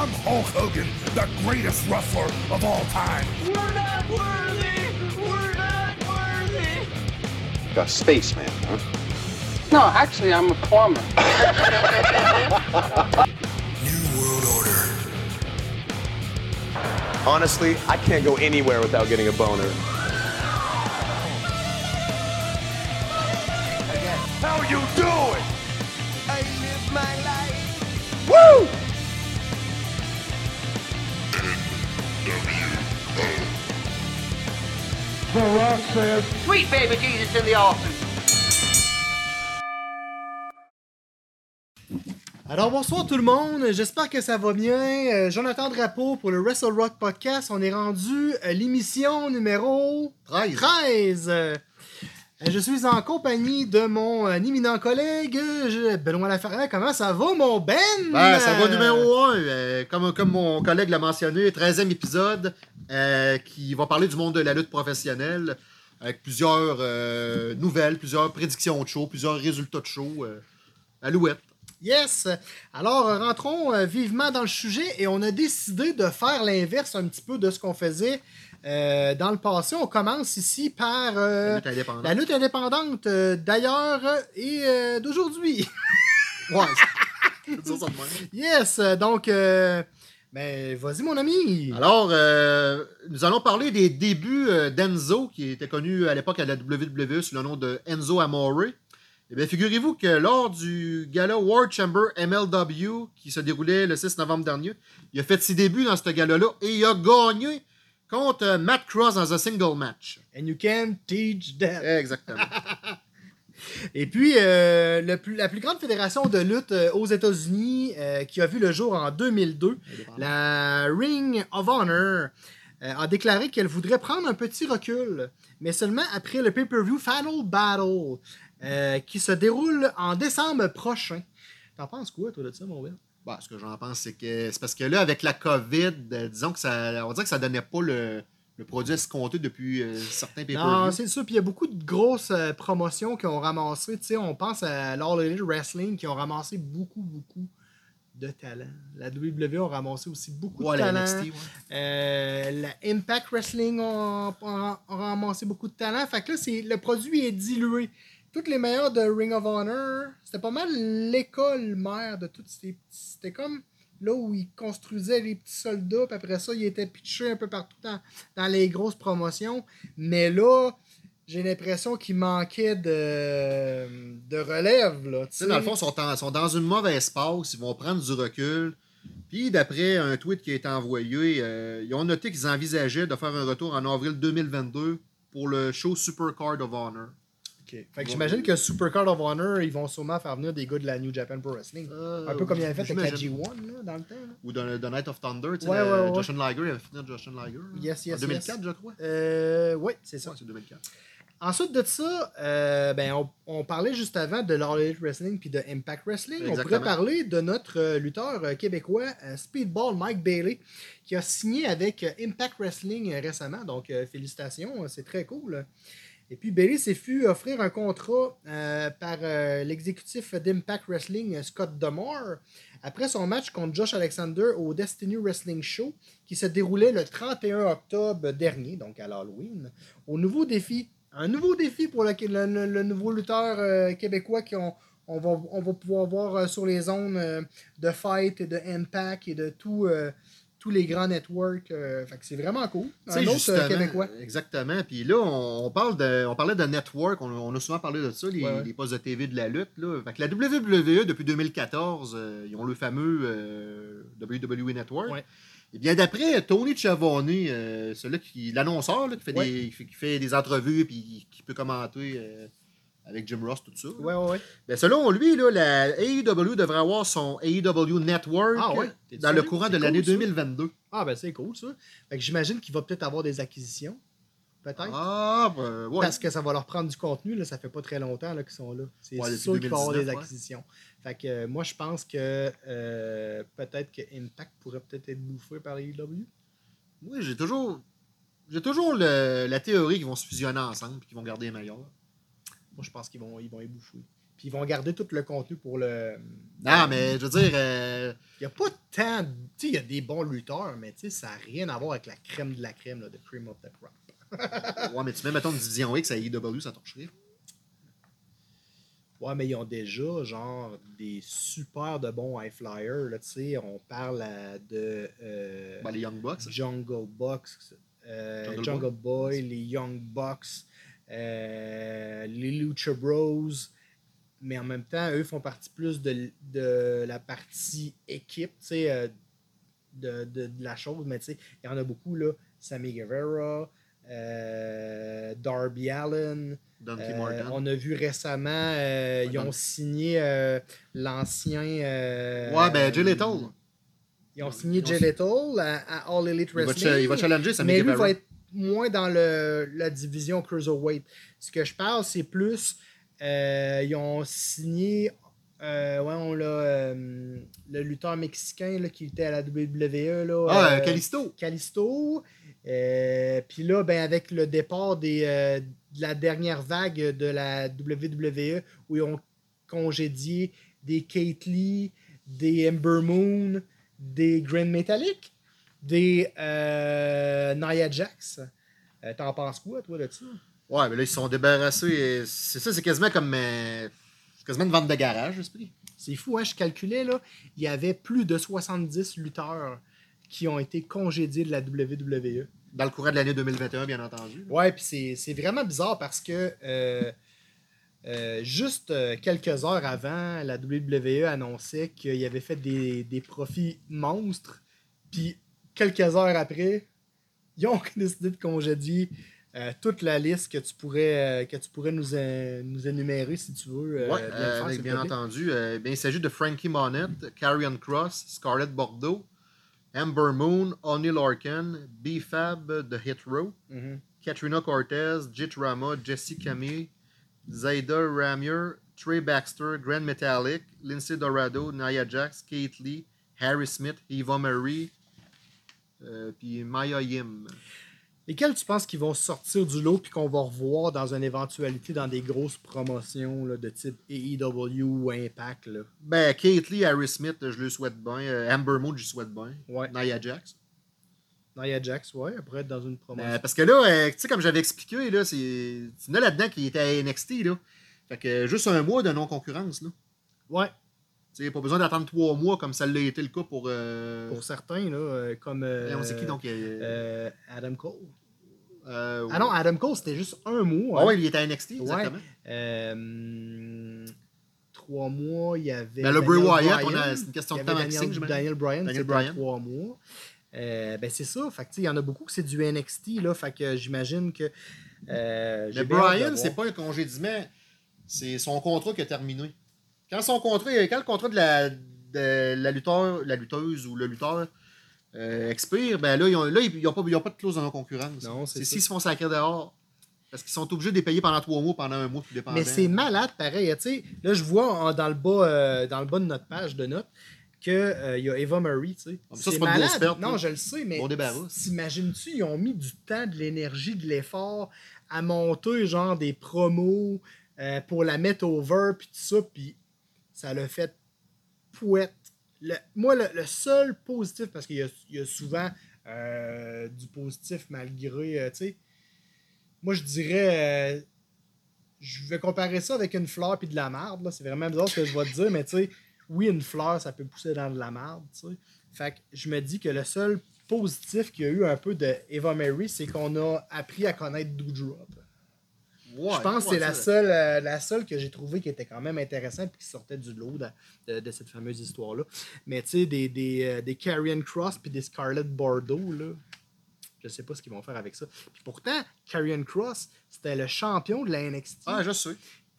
I'm Hulk Hogan, the greatest wrestler of all time. We're not worthy! We're not worthy! A spaceman, huh? No, actually, I'm a plumber. New World Order. Honestly, I can't go anywhere without getting a boner. Sweet baby Jesus in the offing. Alors bonsoir tout le monde, j'espère que ça va bien. Euh, Jonathan Drapeau pour le Wrestle Rock Podcast. On est rendu à l'émission numéro 13. 13. Euh, Je suis en compagnie de mon euh, éminent collègue, Benoît Laferrière. Comment ça va mon Ben? Ben, ça va Euh, numéro 1. comme, comme mon collègue l'a mentionné, 13e épisode euh, qui va parler du monde de la lutte professionnelle avec plusieurs euh, nouvelles, plusieurs prédictions de show, plusieurs résultats de show. Euh, Alouette. Yes! Alors, euh, rentrons euh, vivement dans le sujet et on a décidé de faire l'inverse un petit peu de ce qu'on faisait euh, dans le passé. On commence ici par euh, La lutte indépendante. la lutte indépendante d'ailleurs et d'aujourd'hui. Ouais, je peux dire ça de même. yes! Donc, ben, vas-y mon ami! Alors, euh, nous allons parler des débuts euh, d'Enzo, qui était connu à l'époque à la WWE sous le nom de Enzo Amore. Eh bien, figurez-vous que lors du gala World Chamber MLW, qui se déroulait le 6 novembre dernier, il a fait ses débuts dans ce gala-là et il a gagné contre Matt Cross dans un single match. And you can teach them. Exactement. Et puis, euh, la plus grande fédération de lutte euh, aux États-Unis, euh, qui a vu le jour en 2002, la Ring of Honor, a déclaré qu'elle voudrait prendre un petit recul, mais seulement après le pay-per-view Final Battle, qui se déroule en décembre prochain. T'en penses quoi, toi, de ça, mon Ben? Bon, ce que j'en pense, c'est que c'est parce que là, avec la COVID, disons que ça. On dirait que ça donnait pas le, le produit escompté depuis euh, certains pay Non, c'est ça. Puis il y a beaucoup de grosses euh, promotions qui ont ramassé. Tu sais, on pense à l'All Elite Wrestling qui ont ramassé beaucoup, beaucoup de talent. La WWE a ramassé aussi beaucoup Ouais, de la talent. NXT, ouais. Euh, la Impact Wrestling a, ramassé beaucoup de talent. Fait que là, c'est, le produit est dilué. Toutes les meilleurs de Ring of Honor, c'était pas mal l'école mère de toutes ces petits. C'était comme là où ils construisaient les petits soldats, puis après ça, ils étaient pitchés un peu partout dans, dans les grosses promotions. Mais là, j'ai l'impression qu'il manquait de, de relève. Là, dans le fond, ils sont, en- sont dans une mauvaise passe, ils vont prendre du recul. Puis, d'après un tweet qui a été envoyé, euh, ils ont noté qu'ils envisageaient de faire un retour en avril 2022 pour le show Supercard of Honor. Ok. Fait que j'imagine que Supercard of Honor, ils vont sûrement faire venir des gars de la New Japan Pro Wrestling. un peu comme ils avaient fait avec la j'imagine. G1 là, dans le temps. là. Ou dans The Night of Thunder, tu sais, Ouais, ouais, ouais. Justin Liger, il avait fini Justin Liger. Yes, yes, En 2004, yes. je crois. Euh, oui, c'est ça. C'est 2004. Ensuite de ça, euh, ben, on, on parlait juste avant de l'All Elite Wrestling puis de Impact Wrestling. On Exactement. pourrait parler de notre euh, lutteur euh, québécois euh, Speedball Mike Bailey qui a signé avec euh, Impact Wrestling euh, récemment. Donc, euh, félicitations, euh, c'est très cool. Et puis, Bailey s'est fait offrir un contrat euh, par euh, l'exécutif d'Impact Wrestling, euh, Scott Demore, après son match contre Josh Alexander au Destiny Wrestling Show qui se déroulait le 31 octobre dernier, donc à l'Halloween, au nouveau défi. Un nouveau défi pour le, nouveau lutteur québécois qu'on on va, va pouvoir voir sur les zones de Fight et de Impact et de tout, tous les grands networks. euh, fait que c'est vraiment cool. Un autre euh, québécois. Exactement. Puis là, on, on parle de, on parlait de network. On, on a souvent parlé de ça, les, Ouais, ouais. les postes de TV de la lutte. Là. Fait que la WWE, depuis 2014, euh, ils ont le fameux euh, WWE Network. Ouais. Et bien, d'après Tony Chavone, euh, celui qui, l'annonceur qui, fait Ouais. des, qui, fait, des entrevues et qui peut commenter avec Jim Ross, tout ça. là. Ouais, ouais, ouais. Ben, selon lui, là, la AEW devrait avoir son AEW Network Ah ouais? Dans le courant de cool, l'année ça. 2022. Ah, ben c'est cool ça. Fait que j'imagine qu'il va peut-être avoir des acquisitions. Peut-être. Ah, ben, ouais. Parce que ça va leur prendre du contenu, là, ça fait pas très longtemps là, qu'ils sont là. C'est Ouais, sûr qu'il va avoir des 2019, ouais. acquisitions. Fait que euh, moi, je pense que euh, peut-être que Impact pourrait peut-être être bouffé par AEW. Moi, j'ai toujours. J'ai toujours le- la théorie qu'ils vont se fusionner ensemble et qu'ils vont garder les meilleurs. Moi, je pense qu'ils vont, ils vont y bouffer. Puis ils vont garder tout le contenu pour le. Non, mais je veux dire, euh, Il n'y a pas tant. Tu sais, il y a des bons lutteurs, mais tu sais, ça n'a rien à voir avec la crème de la crème, là, de cream of the crop. ouais, mais tu mets, mettons, une division X à IW, ça torcherait. Ouais, mais ils ont déjà, genre, des super de bons high flyers, là, tu sais. On parle euh, de. euh, Ben, les Young Bucks. Jungle Bucks, euh, Jungle Jungle, Boy, les Young Bucks, euh, les Lucha Bros. Mais en même temps, eux font partie plus de, de la partie équipe, tu sais, euh, de, de, de la chose. Mais tu sais, il y en a beaucoup, là. Sammy Guevara, euh, Darby Allen. Euh, on a vu récemment, euh, ils ont donc- signé l'ancien. Ouais, ben, Jay Lethal. Ils ont signé Jay Lethal à, à All Elite Il va, Wrestling. il va challenger Sammy mais lui Guevara. va être moins dans le, la division Cruiserweight. Ce que je parle, c'est plus. euh, ils ont signé. euh, ouais, on l'a. euh, le lutteur mexicain là, qui était à la WWE. Là, Ah, Calisto. Calisto. Puis là, ben, avec le départ des, de la dernière vague de la WWE, où ils ont congédié des Kate Lee, des Ember Moon, des Grand Metallic, des euh, Nia Jax. Euh, T'en penses quoi, toi, de ça? Ouais, mais là, ils se sont débarrassés. C'est ça, c'est quasiment comme. euh, quasiment une vente de garage, l'esprit. C'est fou, hein? Je calculais, là, il y avait plus de 70 lutteurs qui ont été congédiés de la WWE. Dans le courant de l'année 2021, bien entendu. Ouais, puis c'est- c'est vraiment bizarre parce que euh, euh, juste euh, quelques heures avant, la WWE annonçait qu'il avait fait des, des profits monstres. Puis quelques heures après, ils ont décidé de congédier euh, toute la liste que tu pourrais, euh, que tu pourrais nous, euh, nous énumérer si tu veux. Ouais, bien entendu. bien, il s'agit de Frankie Monette, Carrion Cross, Scarlett Bordeaux, Amber Moon, Oni Larkin, B-Fab de Hit Row, Mhm. Katrina Cortez, Jit Rama, Jesse Camille, Zaida Ramier, Trey Baxter, Grand Metallic, Lindsay Dorado, Nia Jax, Kate Lee, Harry Smith, Eva Marie, euh, puis Maya Yim. Lesquels tu penses qu'ils vont sortir du lot puis qu'on va revoir dans une éventualité dans des grosses promotions là, de type AEW ou Impact? Là? Ben, Kate Lee, Harry Smith, je le souhaite bien. Euh, Amber Moon, je le souhaite bien. Ouais. Nia Jax. Nia Jax, ouais, elle pourrait être dans une promotion. Euh, parce que là, tu sais, comme j'avais expliqué, là, c'est. A là-dedans qui était à NXT, là. Fait que juste un mois de non-concurrence, là. ouais, Tu sais, pas besoin d'attendre trois mois comme ça l'a été le cas pour. Euh... pour certains, là, euh, comme euh, on sait qui donc euh, Adam Cole. Ah non, Adam Cole, c'était juste un mois. Ah hein. ouais, il était à NXT, exactement. Trois mois, il y avait. Ben, le Bray Wyatt, Bryan. on a- c'est une question de temps Daniel. Daniel Bryan, c'était Bryan. trois mois. Ben c'est ça. Fait il y en a beaucoup que c'est du NXT. Là, fait que j'imagine que. Mais voir. c'est pas un congédiement, c'est son contrat qui a terminé. Quand son contrat, quand le contrat de la, de la, lutteur, la lutteuse ou le lutteur euh, expire, ben là, ils ont, là, ils n'ont pas, ils ont pas de clause de non-concurrence. Non, c'est s'ils se font sacrer dehors. Parce qu'ils sont obligés de les payer pendant trois mois, pendant un mois, tout dépendant. Mais c'est malade, pareil. Tu sais, là, je vois en- dans, le bas, euh, dans le bas de notre page de notes qu'il y a Eva Marie. Tu sais. Ah, c'est pas une grosse perte, Non, là. je le sais, mais Bon t'imagines-tu, ils ont mis du temps, de l'énergie, de l'effort à monter genre des promos euh, pour la mettre over, puis tout ça, puis ça l'a fait pouette. Moi, le, seul positif, parce qu'il y a, souvent euh, du positif malgré, euh, tu sais, moi je dirais, euh, je vais comparer ça avec une fleur puis de la marde, c'est vraiment bizarre ce que je vais te dire, mais tu sais, oui, une fleur, ça peut pousser dans de la marde, tu sais. Fait que je me dis que le seul positif qu'il y a eu un peu de Eva Mary, c'est qu'on a appris à connaître Doudrop. Ouais, je pense que ouais, c'est la seule, euh, la seule que j'ai trouvée qui était quand même intéressante et qui sortait du lot de, de- de cette fameuse histoire-là. Mais tu sais, des, des, euh, des Carrion Cross puis des Scarlett Bordeaux, là, je sais pas ce qu'ils vont faire avec ça. Puis pourtant, Carrion Cross, c'était le champion de la NXT. Ah, je sais.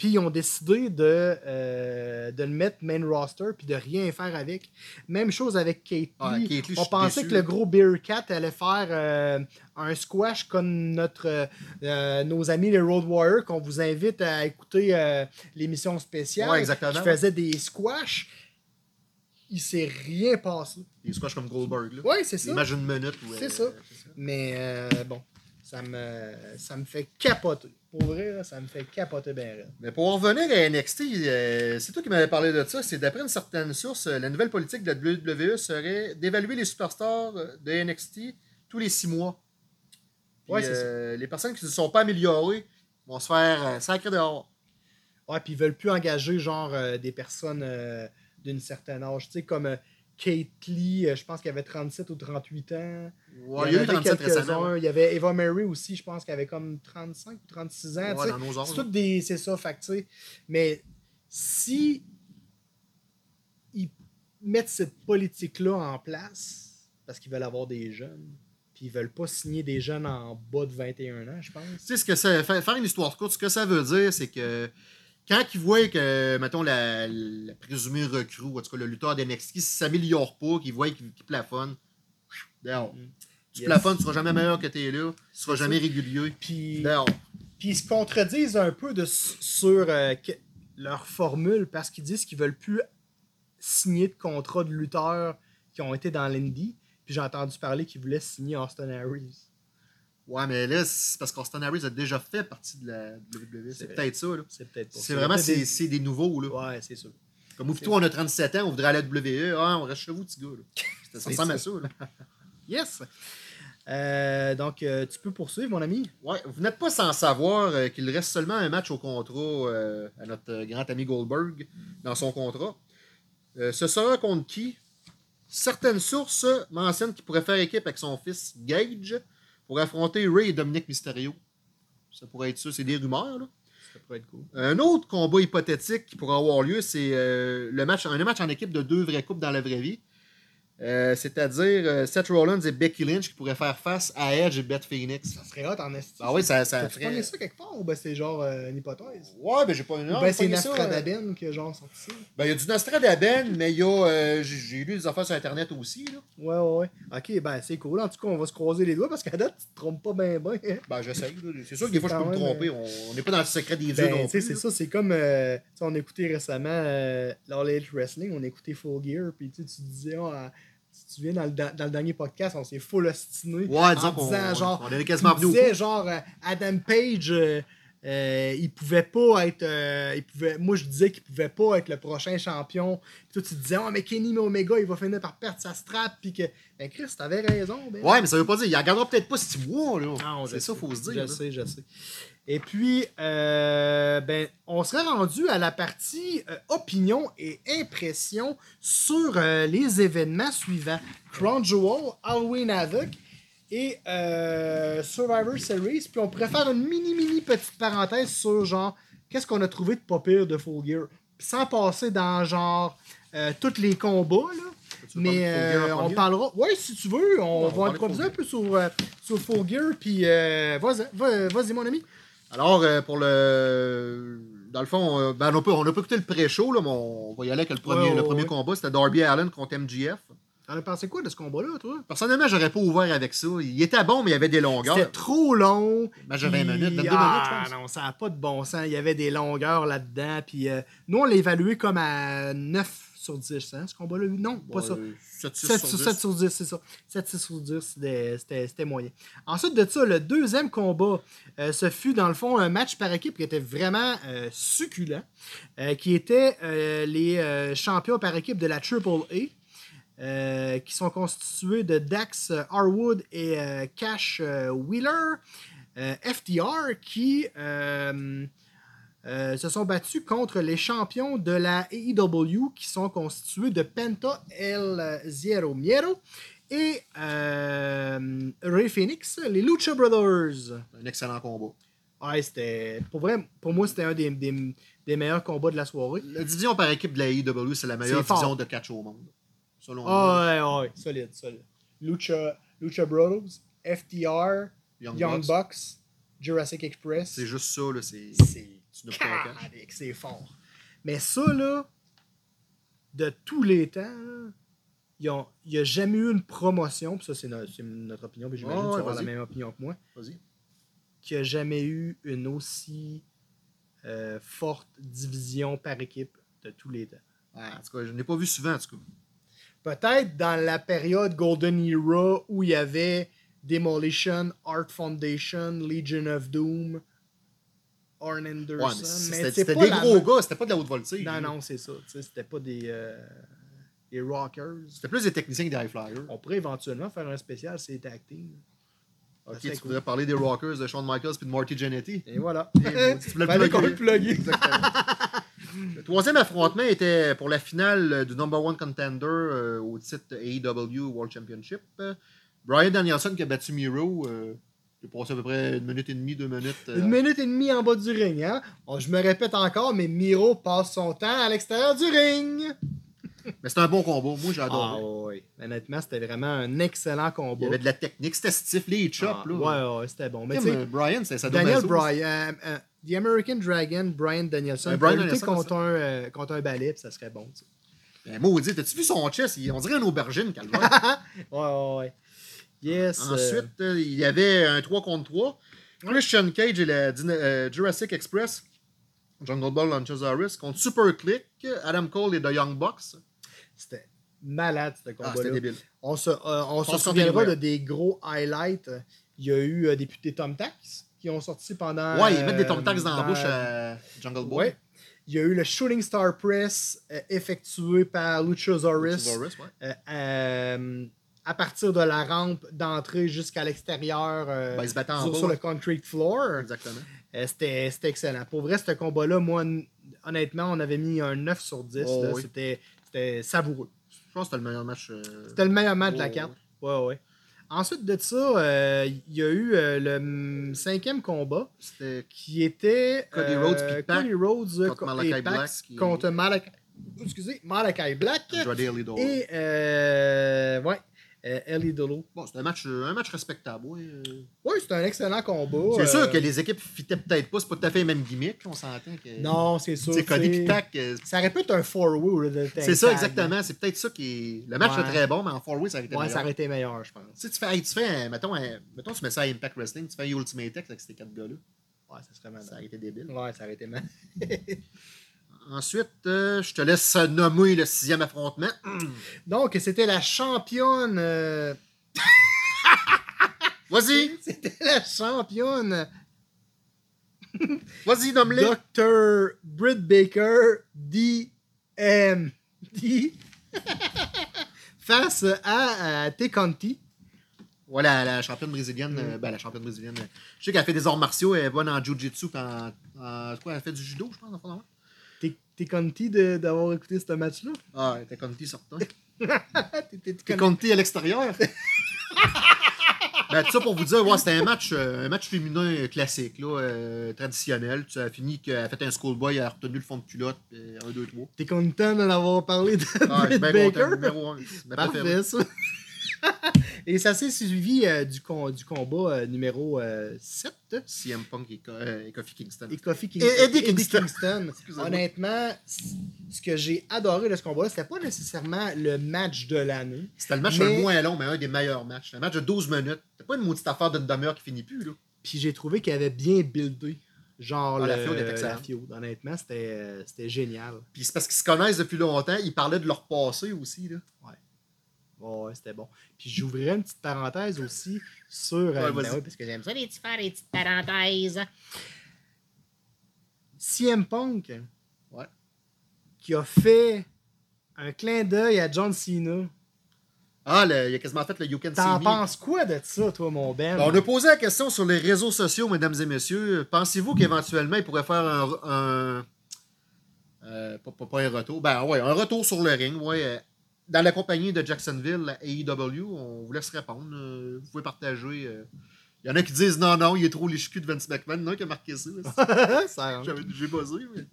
Puis ils ont décidé de, euh, de le mettre main roster puis de rien faire avec. Même chose avec Kate Lee. Ah, Kate Lee, je On pensait déçu. que le gros Beer Cat allait faire euh, un squash comme notre, euh, nos amis les Road Warriors qu'on vous invite à écouter l'émission spéciale. Ouais, exactement. Qui faisait des squash. Il s'est rien passé. Des squash comme Goldberg. Là. Ouais, c'est ça. Imagine une minute. C'est ça. Mais euh, bon, Ça me, ça me fait capoter. Pour vrai, là, ça me fait capoter bien raide. Mais pour en revenir à NXT, euh, c'est toi qui m'avais parlé de ça. C'est d'après une certaine source, euh, la nouvelle politique de la WWE serait d'évaluer les superstars euh, de NXT tous les six mois. Puis, Ouais, c'est euh, Les personnes qui ne se sont pas améliorées vont se faire euh, sacrer dehors. Ouais, puis ils veulent plus engager genre des personnes d'une certaine âge. Tu sais, comme Kate Lee, euh, je pense qu'elle avait 37 ou 38 ans. Ouais, il y a eu en avait 37 quelques-uns. récemment. ouais. Il y avait Eva Mary aussi, je pense qu'elle avait comme 35 ou 36 ans. Ouais, dans nos des. C'est ça, fait que, tu sais. Mais si ils mettent cette politique-là en place, parce qu'ils veulent avoir des jeunes, puis ils veulent pas signer des jeunes en bas de 21 ans, je pense. Tu sais, ce que ça, fa- faire une histoire courte, ce que ça veut dire, c'est que quand ils voient que, mettons, la, la présumée recrue, ou en tout cas le lutteur d'NXT, ne s'améliore pas, qu'ils voient qu'il plafonne, dehors. Tu Yes. plafonnes, tu seras jamais meilleur que t'es là, tu seras jamais régulier, Puis, dehors. puis ils se contredisent un peu de, sur euh, que- leur formule parce qu'ils disent qu'ils veulent plus signer de contrat de lutteurs qui ont été dans l'Indie. Puis j'ai entendu parler qu'ils voulaient signer Austin Harris. Ouais, mais là, c'est parce qu'Austin Harris a déjà fait partie de la WWE. C'est peut-être ça, là. C'est peut-être C'est vraiment, des- c'est des nouveaux, là. Ouais, c'est sûr. Comme toi, on a 37 ans, on voudrait aller à la WWE. Ah, on reste chez vous, petit gars, là. Ça ressemble à ça. là. Yes! Euh, donc, euh, tu peux poursuivre, mon ami? Ouais, vous n'êtes pas sans savoir euh, qu'il reste seulement un match au contrat à notre grand ami Goldberg dans son contrat. Ce sera contre qui? Certaines sources mentionnent qu'il pourrait faire équipe avec son fils Gage pour affronter Ray et Dominic Mysterio. Ça pourrait être ça, c'est des rumeurs. Là. Ça pourrait être cool. Un autre combat hypothétique qui pourrait avoir lieu, c'est euh, le match, un match en équipe de deux vraies coupes dans la vraie vie. Euh, C'est-à-dire euh, Seth Rollins et Becky Lynch qui pourraient faire face à Edge et Beth Phoenix. Ça serait hot en esti. Ah oui, ça, ça T'as-tu ferait... pogné ça quelque part ou ben c'est genre euh, une hypothèse? Ouais, ben j'ai pas une Ou ben c'est Nastradaben qui a genre sorti ça? Ben il y a du Nostradaben, mais il y a. euh, j'ai lu des affaires sur Internet aussi. Là. Ouais, ouais, ouais. Ok, ben c'est cool. En tout cas, on va se croiser les doigts parce qu'à date, tu te trompes pas bien, bien. Ben j'essaye. C'est sûr que des fois je peux me tromper. On on n'est pas dans le secret des dieux Ben, non tu plus. c'est ça, c'est comme. euh, tu on a écouté récemment l'All Elite Wrestling, on a écouté Full Gear, puis tu sais, tu disais, ah, si tu viens dans le, da- dans le dernier podcast, on s'est full ostiné. Ouais, disons qu'on genre, on est quasiment tu venu coup. genre, euh, Adam Page, euh, euh, il pouvait pas être. euh, il pouvait, moi, je disais qu'il pouvait pas être le prochain champion. Puis toi, tu disais, oh, mais Kenny Omega, il va finir par perdre sa strap. Puis que. Ben, Chris, t'avais raison. Ben, Ouais, mais ça veut pas dire. Il en gardera peut-être pas six mois. là. c'est ça, sais. faut se dire. Je là. sais, je sais. Et puis, euh, ben, on serait rendu à la partie euh, opinion et impression sur euh, les événements suivants. Crown Jewel, Halloween Havoc et Survivor Series. Puis on pourrait faire une mini, mini petite parenthèse sur genre, qu'est-ce qu'on a trouvé de pas pire de Full Gear? Sans passer dans genre tous les combats, là. Mais euh, on parlera. Ouais, si tu veux, on on va improviser un peu sur, euh, sur Full Gear. Puis euh, vas-y, va- vas-y, mon ami. Alors, euh, pour le. Dans le fond, euh, ben, on n'a pas, on a pas écouté le pré-show, là, mais on va y aller avec le premier, Ouais, le premier ouais. combat. C'était Darby Allen contre MGF. T'en as pensé quoi de ce combat-là, toi? Personnellement, j'aurais pas ouvert avec ça. Il était bon, mais il y avait des longueurs. C'était trop long. Match de 20 puis- minutes, 22 ah, minutes, je pense. non, ça n'a pas de bon sens. Il y avait des longueurs là-dedans. Puis euh, nous, on l'a évalué comme à 9 sur 10, hein, ce combat-là? Non, pas ça. 7, 6 7 sur sur 10. 7 sur 10, c'est ça. 7 6 sur 10, c'était- moyen. Ensuite de ça, le deuxième combat, euh, ce fut dans le fond un match par équipe qui était vraiment euh, succulent, euh, qui était les champions par équipe de la Triple A. qui sont constitués de Dax Harwood et Cash Wheeler, FTR, qui euh, se sont battus contre les champions de la AEW qui sont constitués de Penta El Zero Miero et euh, Ray Phoenix, les Lucha Brothers. Un excellent combat. Ouais, c'était. Pour vrai, pour moi, c'était un des, des- des meilleurs combats de la soirée. La division par équipe de la AEW, c'est la meilleure division de catch au monde. Selon moi. Ah ouais, ouais, solide, solide. Lucha, Lucha Brothers, FTR, Young Young, Bucks. Bucks, Jurassic Express. C'est juste ça, là. C'est. C'est Tu n'as pas le cash. calique, c'est fort. Mais ça, là, de tous les temps, il n'y a jamais eu une promotion, puis ça, c'est no- c'est notre opinion, puis j'imagine que tu vas avoir la même opinion que moi, Vas-y. qu'il n'y a jamais eu une aussi euh, forte division par équipe de tous les temps. En tout cas, je n'ai pas vu souvent, en tout cas. Peut-être dans la période Golden Era où il y avait Demolition, Art Foundation, Legion of Doom, Arn Anderson. Ouais, mais mais c'était des gros même- gars, c'était pas de la haute voltige. Non, non, c'est ça. C'était pas des, euh, des rockers. C'était plus des techniciens que des high flyers. On pourrait éventuellement faire un spécial, c'est team. Ok, tu cool. voudrais parler des Rockers de Shawn Michaels puis de Marty Jannetty? Et voilà. Tu voulais plugger. Exactement. le troisième affrontement était pour la finale du number one contender euh, au titre AEW World Championship. Brian Danielson qui a battu Miro. Euh, il a passé à peu près une minute et demie, deux minutes. euh, Une minute et demie en bas du ring, hein? Oh, je me répète encore, mais Miro passe son temps à l'extérieur du ring. Mais c'était un bon combat. Moi, j'ai adoré. Ah oui. Honnêtement, c'était vraiment un excellent Il combat. y avait de la technique. C'était stiff, les chops. Ah, là. ouais, ouais, c'était bon. Mais tu sais, euh, Brian, c'est ça Daniel Bryan, euh, euh, The American Dragon, Brian Danielson, lutter Danielson, contre un, contre un balai, puis ça serait bon. tu sais. Ben, maudit, t'as-tu vu son chest? Il- On dirait une aubergine, Calvaire. Ouais, ouais, ouais. Yes. euh, Ensuite, euh, il y avait un 3 contre 3. Christian Cage et la euh, Jurassic Express, Jungle Ball Luchasaurus, contre Super Click, Adam Cole et The Young Bucks. c'était malade, ce Ah, c'était combat-là. débile. on se, euh, on se souviendra de des gros highlights. Il y a eu des, Tom Tax qui ont sorti pendant. Ouais, ils mettent des Tom Tax dans, la bouche à Jungle Boy. Ouais. Il y a eu le Shooting Star Press effectué par Luchasaurus Luchasaurus, ouais. À partir de la rampe d'entrée jusqu'à l'extérieur euh, Ben, sur, sur le concrete floor. Exactement. Euh, C'était c'était excellent. Pour vrai, ce combat-là, moi, honnêtement, on avait mis un 9 sur 10. Oh, là. oui. C'était c'était savoureux. Je pense que c'était le meilleur match. euh, C'était le meilleur match de la Oh, carte. Ouais, ouais. Ensuite de ça, il y a eu le mm, cinquième combat C'était qui était Cody Rhodes Cody Rhodes contre Pac Black, qui- contre excusez, Malachi Black et ouais, euh, Ellie Dolo. Bon, c'était un match, euh, un match respectable. euh. Oui, c'était un excellent combat. C'est euh, sûr que les équipes fitaient peut-être pas. C'est pas tout à fait les mêmes gimmicks. On s'entend que. Non, c'est sûr. Cody c'est- euh, Ça aurait pu être un four-way C'est ça, exactement. C'est peut-être ça qui est. Le match Ouais. est très bon, mais en four-way, ça aurait été Ouais, meilleur. ça aurait été meilleur, je pense. Tu sais, tu fais, tu fais, un- mettons, un- mettons, tu mets ça à Impact Wrestling, tu fais un Ultimate X avec ces quatre gars-là. Ouais, ça serait malade. Ça aurait été débile. Ouais, ça aurait été mal. Ensuite, euh, je te laisse nommer le sixième affrontement. Donc, c'était la championne. euh, Vas-y, C'était la championne vas-y, nomme-les. Dr. Britt Baker DM. D. Face à, à T. Conti. Voilà, la championne brésilienne. euh, ben, la championne brésilienne. euh, Je sais qu'elle fait des arts martiaux, elle est bonne en jiu-jitsu, puis en, en- Quoi, elle fait du judo, je pense, en fond, non? T'es t'es Conti d'avoir écouté ce match-là? Ah, était Conti certain. T'es- t'es- T'es t'es Conti à l'extérieur? ben, tout ça pour vous dire, ouais, c'était un match, euh, un match féminin classique, là, euh, traditionnel. Ça a fini qu'elle a fait un schoolboy, elle a retenu le fond de culotte, puis un, deux, trois. T'es content d'en avoir parlé de Ah, je suis Britt bien Baker? content, numéro un. C'est ma préférée. Parfait, ça. Et ça s'est suivi euh, du, con- du combat euh, numéro euh, 7. CM Punk et, Co- euh, et Kofi Kingston. Et Kofi King- Et Eddie Kingston. Kingston. Honnêtement, ce que j'ai adoré de ce combat-là, c'était pas nécessairement le match de l'année. C'était le match Mais- le moins long, mais un des meilleurs matchs. Un match de 12 minutes. C'était pas une maudite affaire d'une demi-heure qui finit plus, là. Puis j'ai trouvé qu'il avait bien buildé. Genre, Ah, la le- était la feud. Honnêtement, c'était euh, c'était génial. Puis c'est parce qu'ils se connaissent depuis longtemps. Ils parlaient de leur passé aussi, là. Ouais, ouais, c'était bon. Puis j'ouvrirais une petite parenthèse aussi sur. euh, Ouais, ben ouais, parce que j'aime ça, les petits faire des petites parenthèses. CM Punk. Ouais. Qui a fait un clin d'œil à John Cena. Ah, le- il a quasiment fait le You Can See T'en penses quoi de ça, toi, mon Ben? Ben, on a posé la question sur les réseaux sociaux, mesdames et messieurs. Pensez-vous qu'éventuellement, il pourrait faire un. un- euh, pas, pas- pas un retour. Ben ouais, un retour sur le ring, ouais. Dans la compagnie de Jacksonville, la AEW, on vous laisse répondre. euh, vous pouvez partager. euh. Il y en a qui disent non, non, il est trop les de Vince McMahon. Un qui a marqué ça. J'avais- J'ai buzzé. mais-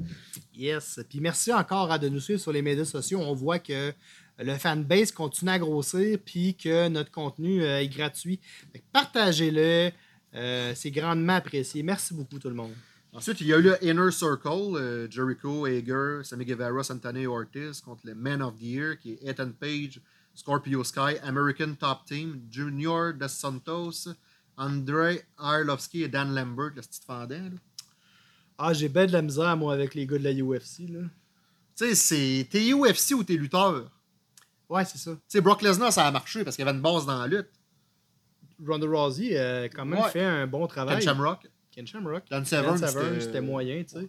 Yes. Puis merci encore à de nous suivre sur les médias sociaux. On voit que le fanbase continue à grossir puis que notre contenu euh, est gratuit. Partagez-le. Euh, c'est grandement apprécié. Merci beaucoup tout le monde. Ensuite, il y a eu le Inner Circle, euh, Jericho, Hager, Sammy Guevara, Santana et Ortiz contre le Man of the Year, qui est Ethan Page, Scorpio Sky, American Top Team, Junior Dos Santos, Andrei Arlovski et Dan Lambert, le petit fendant. là. Ah, j'ai ben de la misère, moi, avec les gars de la UFC. Là. Tu sais, c'est t'es UFC ou t'es lutteur? Ouais, c'est ça. Tu sais, Brock Lesnar, ça a marché parce qu'il y avait une base dans la lutte. Ronda Rousey a quand même Ouais. fait un bon Ken travail. Shamrock. Ken Shamrock. Dan Severn, c'était- moyen, tu sais.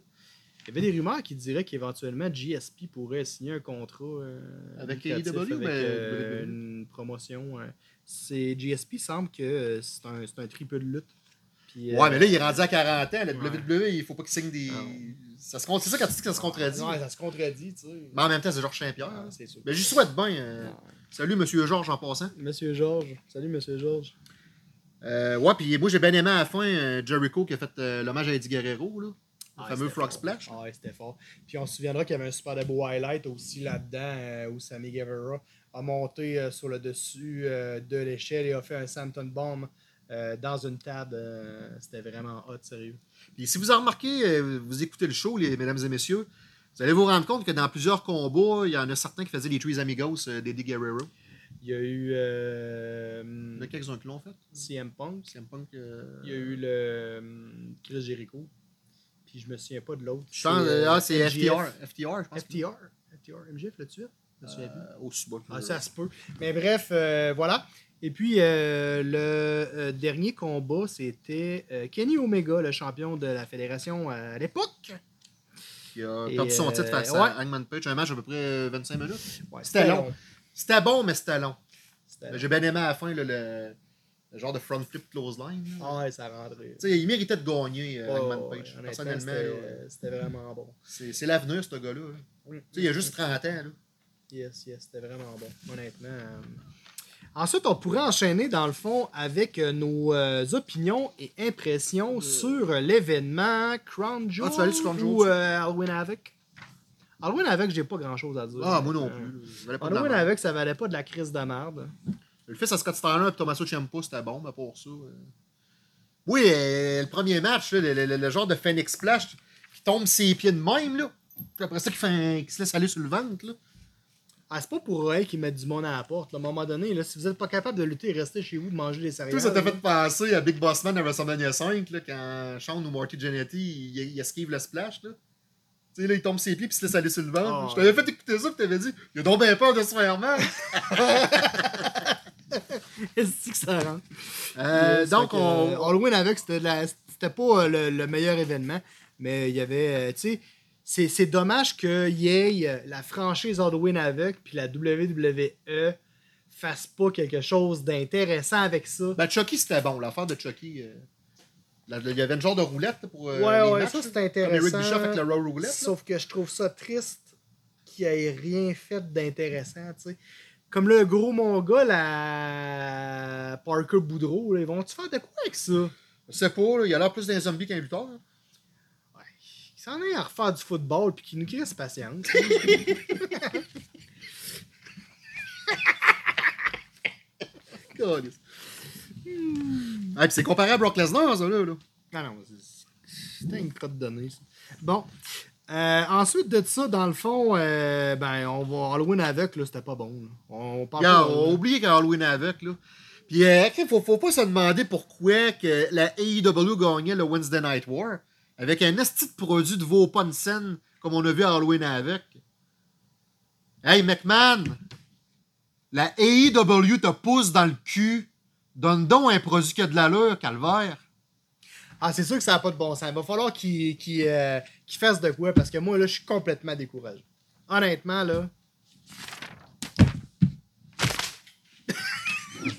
Il y avait des rumeurs qui diraient qu'éventuellement GSP pourrait signer un contrat euh, Avec AEW, mais- euh, une promotion. euh. C'est GSP semble que euh, c'est un, un triple de lutte. Puis, Ouais, mais là, il est rendu à 40 ans. La Ouais. WWE, il faut pas qu'il signe des. Non. Ça se C'est ça quand tu dis que ça se contredit. Ouais, ça se contredit, tu sais. Mais en même temps, c'est Georges Saint-Pierre. Ah, hein. Mais j'y souhaite bien. Salut, monsieur Georges, en passant. Monsieur Georges. Salut, Monsieur Georges. Euh, ouais, puis moi, j'ai bien aimé à la fin euh, Jericho qui a fait euh, l'hommage à Eddie Guerrero, là. Le Ah, fameux Frog. Splash. Ah, ouais, c'était fort. Puis on se souviendra qu'il y avait un super beau highlight aussi là-dedans où Sammy Guevara a monté sur le dessus de l'échelle et a fait un Santon Bomb dans une table. c'était vraiment hot, sérieux. Puis si vous en remarquez, vous écoutez le show, les, mesdames et messieurs, vous allez vous rendre compte que dans plusieurs combats, il y en a certains qui faisaient les Trees Amigos d'Eddie Guerrero. Il y a eu euh, Il y en a quelques-uns qui l'ont fait? CM Punk. CM Punk. euh, Il y a eu le euh, Chris Jericho. Puis je me souviens pas de l'autre. Je pense, euh, ah, c'est. FTR. FTR, je pense. FTR. FTR. MJF, le tué? Je me souviens plus. Aussi bas que- Ah, ça se peut. Mais bref, voilà. Et puis, le dernier combat, c'était Kenny Omega, le champion de la fédération à l'époque. qui a perdu son titre face ouais. à Hangman Page. Un match à peu près euh, 25 minutes. Ouais, C'était long. C'était bon, mais c'était long. J'ai bien aimé à la fin là, le, le genre de front flip close line. Ah ouais, ça rentrait. Il méritait de gagner, euh, ouais, Personnellement, c'était- là, c'était vraiment bon. c'est l'avenir, ce gars-là. sais, il a juste 30 ans. Là. Yes, yes, c'était vraiment bon, honnêtement. euh. Ensuite, on pourrait enchaîner, dans le fond, avec euh, nos euh, opinions et impressions sur euh, l'événement Crown Jewel Ah, tu vas aller sur Crown Jewel, ou euh, Halloween Havoc? Halloween Havoc, j'ai pas grand-chose à dire. Ah, moi non plus. Ça de la Halloween. Havoc, ça valait pas de la crise de merde. Le fils à Scott Steiner et Tommaso Ciampa, c'était bon, mais pour ça. euh. Oui, euh, le premier match, le, le- le- le genre de Phoenix Splash qui tombe ses pieds de même, là. Puis après ça, qui, fait un- qui se laisse aller sur le ventre, là. Ah, c'est pas pour eux qu'ils mettent du monde à la porte. là. À un moment donné, là, si vous êtes pas capable de lutter, restez chez vous, de manger des céréales. Tout ça t'a fait penser à Big Boss Man à WrestleMania 5, là, quand Sean ou Marty Jannetty, il, il esquive le splash, là. Tu sais, là, il tombe ses pieds puis il se laisse aller sur le ventre. Ah, Je t'avais fait écouter ça puis t'avais dit, il a donc bien peur de se faire mal. Est-ce que ça rentre? Euh, donc, que, on. euh, Halloween avec, c'était la- c'était pas euh, le, le meilleur événement, mais il y avait, euh, tu sais, c'est- c'est dommage qu'il y ait euh, la franchise Halloween avec, puis la WWE fasse pas quelque chose d'intéressant avec ça. Ben, Chucky, c'était bon. L'affaire de Chucky. euh, Il y avait une genre de roulette pour. euh, ouais, les ouais, matchs, ça c'est Comme intéressant. Eric avec Raw Roulette. là. Sauf que je trouve ça triste qu'il ait rien fait d'intéressant, tu sais. Comme le gros mon gars, la Parker Boudreau, là, ils vont-tu faire de quoi avec ça? Sais pas, là, il a l'air plus d'un zombie qu'un lutteur. hein. Ouais. Il s'en est à refaire du football puis qu'il nous crisse patience. Calisse. Ah, puis c'est comparé à Brock Lesnar, ça, là. là. non, c'était une crotte de ça. Bon. Euh, ensuite de ça, dans le fond, euh, ben, on va Halloween avec, là, c'était pas bon. là. On parle on a oublié qu'Halloween avec, là. Puis, euh, il faut, faut pas se demander pourquoi que la AEW gagnait le Wednesday Night War avec un esti de produit de scène comme on a vu à Halloween avec. Hey, McMahon! La AEW te pousse dans le cul. Donne donc un produit qui a de l'allure, calvaire. Ah, c'est sûr que ça n'a pas de bon sens. Il va falloir qu'il euh, qu'il fasse de quoi parce que moi, là, je suis complètement découragé. Honnêtement, là.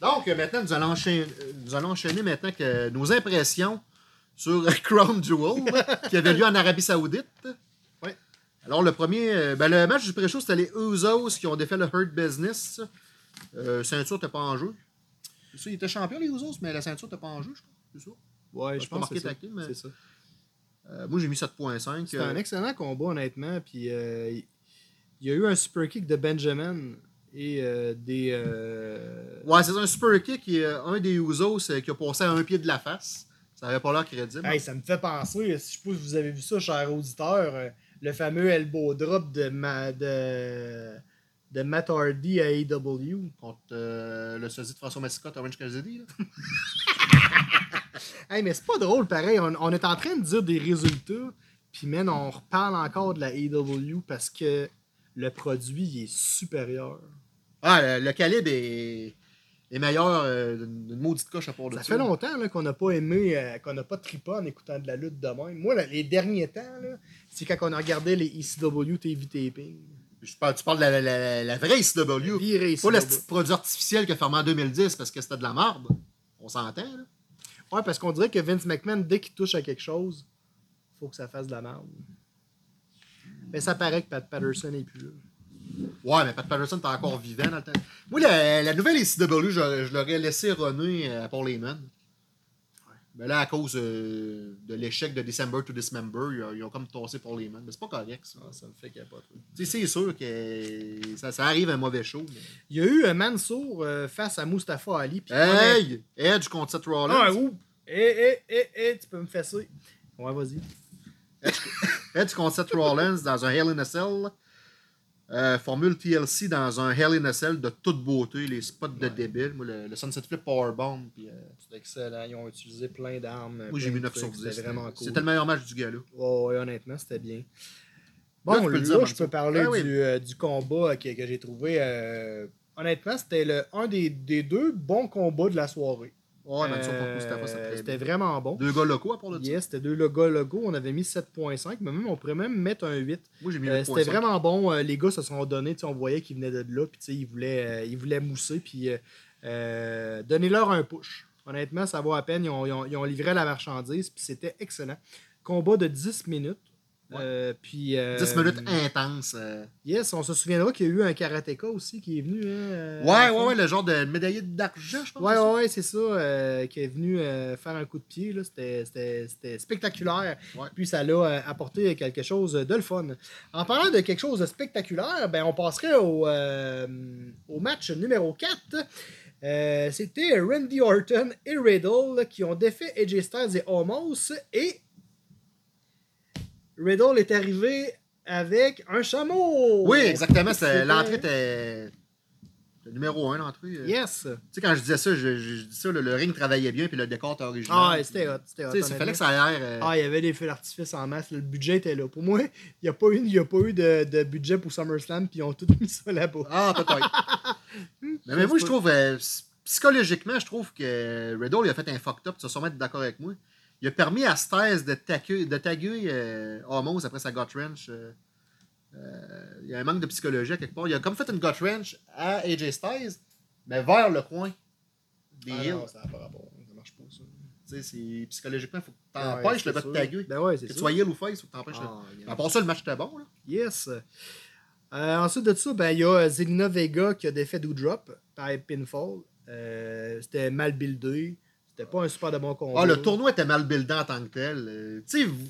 Donc, maintenant, nous allons enchaîner, nous allons enchaîner maintenant que nos impressions sur Crown Jewel, qui avait lieu en Arabie Saoudite. Alors, le premier, euh, ben, le match du pré-show, c'était les Usos qui ont défait le Hurt Business. Euh, ceinture n'était pas en jeu. Ça, ils étaient champions, les Usos, mais la ceinture n'était pas en jeu, je crois. C'est ça? Ouais, je je pense que que c'est tag team, mais- ça. Euh, moi, j'ai mis 7.5. C'était un Euh, excellent combat, honnêtement. Puis il y a eu un super kick de Benjamin et des. Ouais, c'est un super kick. un des Usos qui a passé à un pied de la face. Ça avait pas l'air crédible. Hey, ça me fait penser, je sais pas si vous avez vu ça, cher auditeur, le fameux elbow drop de, ma, de, de Matt Hardy à AEW. Contre euh, le sosie de François Massicotte, Orange Cassidy. là. Hey, mais c'est pas drôle, pareil. On, on est en train de dire des résultats, puis man, on reparle encore de la AEW parce que le produit il est supérieur. Ah, le, le calibre est, est meilleur euh, d'une maudite coche à part de Ça ça. fait longtemps qu'on n'a pas aimé, euh, qu'on n'a pas trippé en écoutant de la lutte de même. Moi, là, les derniers temps, là, c'est quand on a regardé les ECW TV taping. Je parle- tu parles de la, la- la- la vraie ICW. Viré Pas le ECW. petit produit artificiel a fermé en 2010 parce que c'était de la marde. On s'entend, là. Ouais, parce qu'on dirait que Vince McMahon, dès qu'il touche à quelque chose, faut que ça fasse de la merde. Mais ça paraît que Pat Patterson n'est plus là. Ouais, mais Pat Patterson est encore vivant dans le temps. Moi, la, la nouvelle ICW, je, je l'aurais laissé runner à Paul Heyman. Mais là, à cause euh, de l'échec de December to Dismember, ils, ont- ils ont comme tossé Paul Heyman. Mais c'est pas correct, ça. ça me fait capoter. Tu sais, c'est sûr que ça, ça arrive un mauvais show. mais- Il y a eu un Mansour euh, face à Mustafa Ali. puis Hey! Edge contre Seth Rollins. Ah, ouh! Eh, eh, eh, eh, tu peux me faire ça. Ouais, vas-y. Edge contre Seth Rollins dans un Hell in a Cell. Euh, formule TLC dans un Hell in a Cell de toute beauté, les spots de débile. Moi, le, le Sunset Flip Powerbomb. Euh, C'était excellent. Ils ont utilisé plein d'armes. moi, j'ai mis de 9 sur trucs. 10. C'était vraiment cool. C'était le meilleur match du gars-là. Ouais, ouais, honnêtement, c'était bien. Là, Bon, là, dire, je peux parler Ah oui. du, euh, du combat que, que j'ai trouvé. euh, honnêtement, c'était un des, des deux bons combats de la soirée. Ouais, Euh, Mustafa, c'était C'était vraiment bon. Deux gars locaux à part de ça? Yes, c'était deux logos logos. On avait mis 7.5, mais même on pourrait même mettre un 8. Moi, j'ai mis Euh, 8.5. c'était vraiment bon. Euh, les gars se sont donnés. On voyait qu'ils venaient de là. Puis ils voulaient, euh, ils voulaient mousser. Puis euh, donnez-leur un push. Honnêtement, ça vaut à peine. Ils ont, ils ont- ils ont livré la marchandise. Puis c'était excellent. Combat de 10 minutes. Euh, puis, euh, 10 minutes intenses. euh. Yes, on se souviendra qu'il y a eu un karatéka aussi qui est venu. hein, euh, Ouais, ouais, ouais, le genre de médaillé d'argent, je pense. Ouais, ouais, ouais, c'est ça, euh, qui est venu euh, faire un coup de pied. C'était- spectaculaire. Ouais. Puis ça l'a euh, apporté quelque chose de le fun. En parlant de quelque chose de spectaculaire, ben, on passerait au, euh, au match numéro 4. Euh, C'était Randy Orton et Riddle qui ont défait AJ Styles et Homos. Et Riddle est arrivé avec un chameau. Oui, exactement. L'entrée était. Le numéro 1, l'entrée. euh. Yes. Tu sais, quand je disais ça, je, je- je dis ça, le, le ring travaillait bien, puis le décor était original. Ah, c'était hot. C'était hot. Tu sais, il fallait que ça l'air. euh, Ah, il y avait des feux d'artifice en masse. Le budget était là. Pour moi, il n'y a pas eu, y a pas eu de, de budget pour SummerSlam, puis ils ont tout mis ça là-bas. Ah, peut-être. mais, mais moi, je trouve, euh, psychologiquement, je trouve que Riddle, il a fait un fucked up. Tu vas sûrement être d'accord avec moi. Il a permis à Styles de taguer, de taguer euh, Homos après sa gut wrench. euh, euh, il y a un manque de psychologie à quelque part. Il a comme fait une gut wrench à AJ Styles, mais vers le coin des Ah non, ça n'a pas rapport. Ça marche pas, ça. Tu sais, c'est- psychologiquement, il faut que tu Ouais, empêches c'est le gars sûr. de taguer. Ben ouais, c'est Que tu ça. sois heel ou face, il faut que tu empêches Ah, le... À part ça, le match était bon. Là. Yes. Euh, ensuite de ça, ben, il y a Zelina Vega qui a défait Doudrop par pinfall. Euh, C'était mal buildé. C'était pas un super de bon combat. Ah, le tournoi était mal buildé en tant que tel. Euh, tu sais, vous,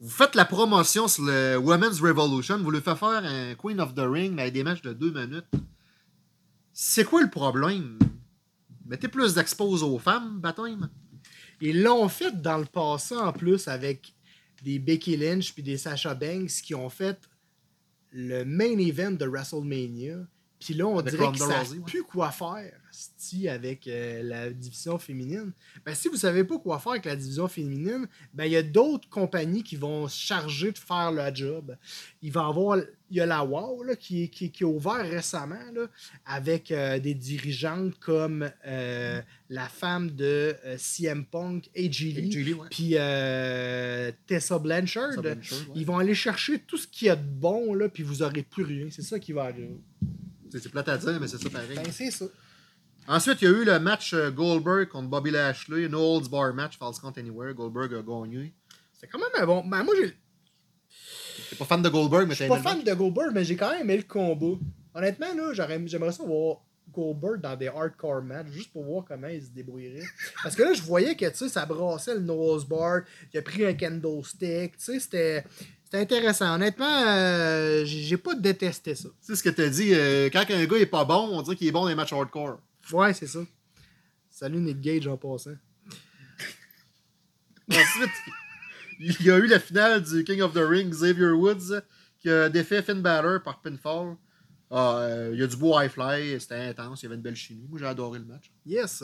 vous faites la promotion sur le Women's Revolution, vous lui faites faire un Queen of the Ring, mais avec des matchs de deux minutes. C'est quoi le problème? Mettez plus d'expose aux femmes, baptême. Ils l'ont fait dans le passé en plus avec des Becky Lynch puis des Sasha Banks qui ont fait le main event de WrestleMania. Puis là, on Avec dirait qu'ils savent Rousey, ouais. plus quoi faire avec euh, la division féminine. Ben, si vous savez pas quoi faire avec la division féminine, ben, il y a d'autres compagnies qui vont se charger de faire le job. Il va y avoir, il y a la WOW là, qui, qui, qui a ouvert récemment là, avec euh, des dirigeantes comme euh, la femme de CM Punk, AJ Lee, puis Tessa Blanchard. Tessa Blanchard, ouais. Ils vont aller chercher tout ce qu'il y a de bon, puis vous aurez plus rien. C'est ça qui va arriver. C'est plate à dire, mais c'est ça pareil. Ben, c'est ça. Ensuite, il y a eu le match euh, Goldberg contre Bobby Lashley, No Holds Bar match, False Count Anywhere. Goldberg a gagné. C'est quand même un bon. Ben, moi, j'ai- T'es pas fan de Goldberg, mais t'as pas fan de Goldberg, mais j'ai quand même aimé le combat. Honnêtement, là, j'aimerais ça voir Goldberg dans des hardcore matchs, juste pour voir comment il se débrouillerait. Parce que là, je voyais que, tu sais, ça brassait le nose bar, il a pris un kendo stick, tu sais, c'était... C'était intéressant. Honnêtement, euh, j'ai pas détesté ça. Tu sais ce que t'as dit, euh, quand un gars est pas bon, on dirait qu'il est bon dans les matchs hardcore. Ouais, c'est ça. Salut Nick Gage en passant. Ensuite, il y a eu la finale du King of the Ring, Xavier Woods, qui a défait Finn Balor par pinfall. Ah, euh, il y a du beau high fly, c'était intense, il y avait une belle chimie. Moi, j'ai adoré le match. Yes.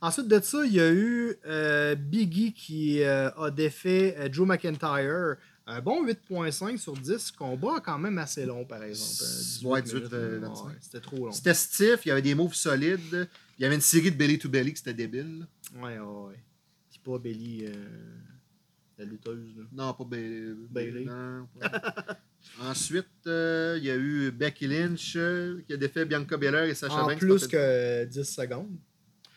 Ensuite de ça, il y a eu euh, Biggie qui euh, a défait Joe McIntyre Un bon 8.5 sur 10. Combat quand même assez long, par exemple. Euh, 18 Ouais, 18, minutes, euh, ouais, 25. C'était trop long. C'était stiff, il y avait des moves solides. Il y avait une série de belly to belly que c'était débile. Ouais, ouais, ouais. Puis pas Belly, euh, la lutteuse. Là. Non, pas non, pas- Ensuite, euh, il y a eu Becky Lynch qui a défait Bianca Belair et Sacha En Banks. plus Ça fait- que 10 secondes.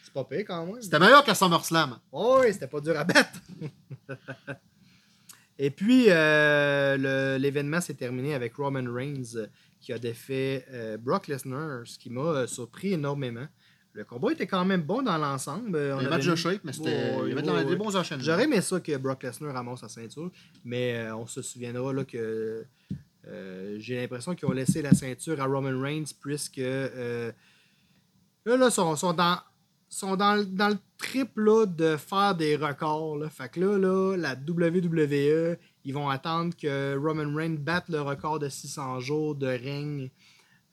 C'est pas pire quand même. C'était meilleur qu'à SummerSlam. Oh, oui, c'était pas dur à battre. Et puis, euh, le- l'événement s'est terminé avec Roman Reigns euh, qui a défait euh, Brock Lesnar, ce qui m'a euh, surpris énormément. Le combat était quand même bon dans l'ensemble. On Il y avait avait match de shape, mais c'était. Des bons enchaînements. J'aurais aimé ça que Brock Lesnar ramasse sa ceinture, mais on se souviendra là, que j'ai l'impression qu'ils ont laissé la ceinture à Roman Reigns puisque là, là, sont, sont dans, sont dans, le- dans le trip là, de faire des records. Là. Fait que là, là, la WWE, ils vont attendre que Roman Reigns batte le record de 600 jours de règne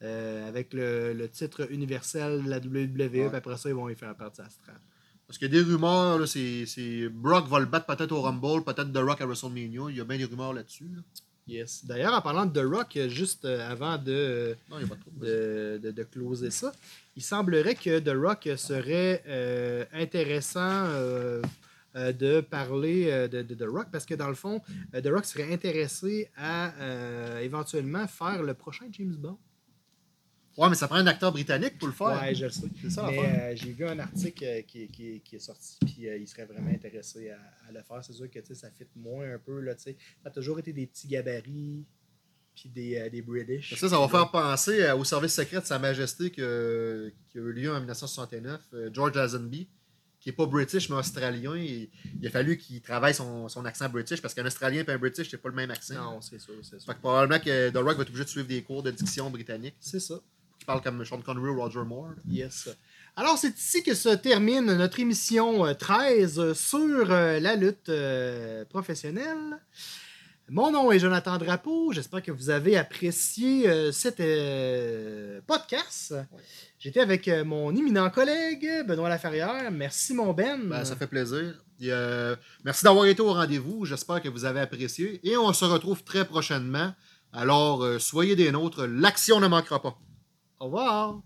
euh, avec le, le titre universel de la WWE. Puis après ça, ils vont y faire partie à strap. Parce qu'il y a des rumeurs, là, c'est, c'est Brock va le battre peut-être au Rumble, peut-être The Rock à WrestleMania. Il y a bien des rumeurs là-dessus. là. Yes. D'ailleurs, en parlant de The Rock, juste euh, avant de, Non, il n'y a pas de de, de, de closer ça, il semblerait que The Rock serait euh, intéressant euh, euh, de parler de, de The Rock parce que dans le fond, The Rock serait intéressé à éventuellement faire le prochain James Bond. Ouais, mais ça prend un acteur britannique pour le faire. Ouais, je le sais. C'est ça euh, j'ai vu un article euh, qui, qui- qui est sorti, puis euh, il serait vraiment intéressé à, à le faire. C'est sûr que ça fit moins un peu. Là, ça a toujours été des petits gabarits, puis des, euh, des British. Ça, ça va faire penser à- au service secret de Sa Majesté que- qui a eu lieu en 1969. euh, George Lazenby, qui n'est pas british, mais australien. Il, il a fallu qu'il travaille son, son accent british parce qu'un Australien et un british, c'est pas le même accent. Non, c'est sûr, c'est sûr. Fait que probablement que The Rock va être obligé de suivre des cours de diction britannique. C'est ça. Qui parle comme Sean Connery ou Roger Moore. là. Yes. Alors, c'est ici que se termine notre émission euh, 13 sur euh, la lutte euh, professionnelle. Mon nom est Jonathan Drapeau. J'espère que vous avez apprécié euh, cet euh, podcast. J'étais avec euh, mon éminent collègue, Benoît Laferrière. Merci, mon Ben. Ben, ça fait plaisir. Et, euh, merci d'avoir été au rendez-vous. J'espère que vous avez apprécié. Et on se retrouve très prochainement. Alors, soyez des nôtres. L'action ne manquera pas. Au revoir.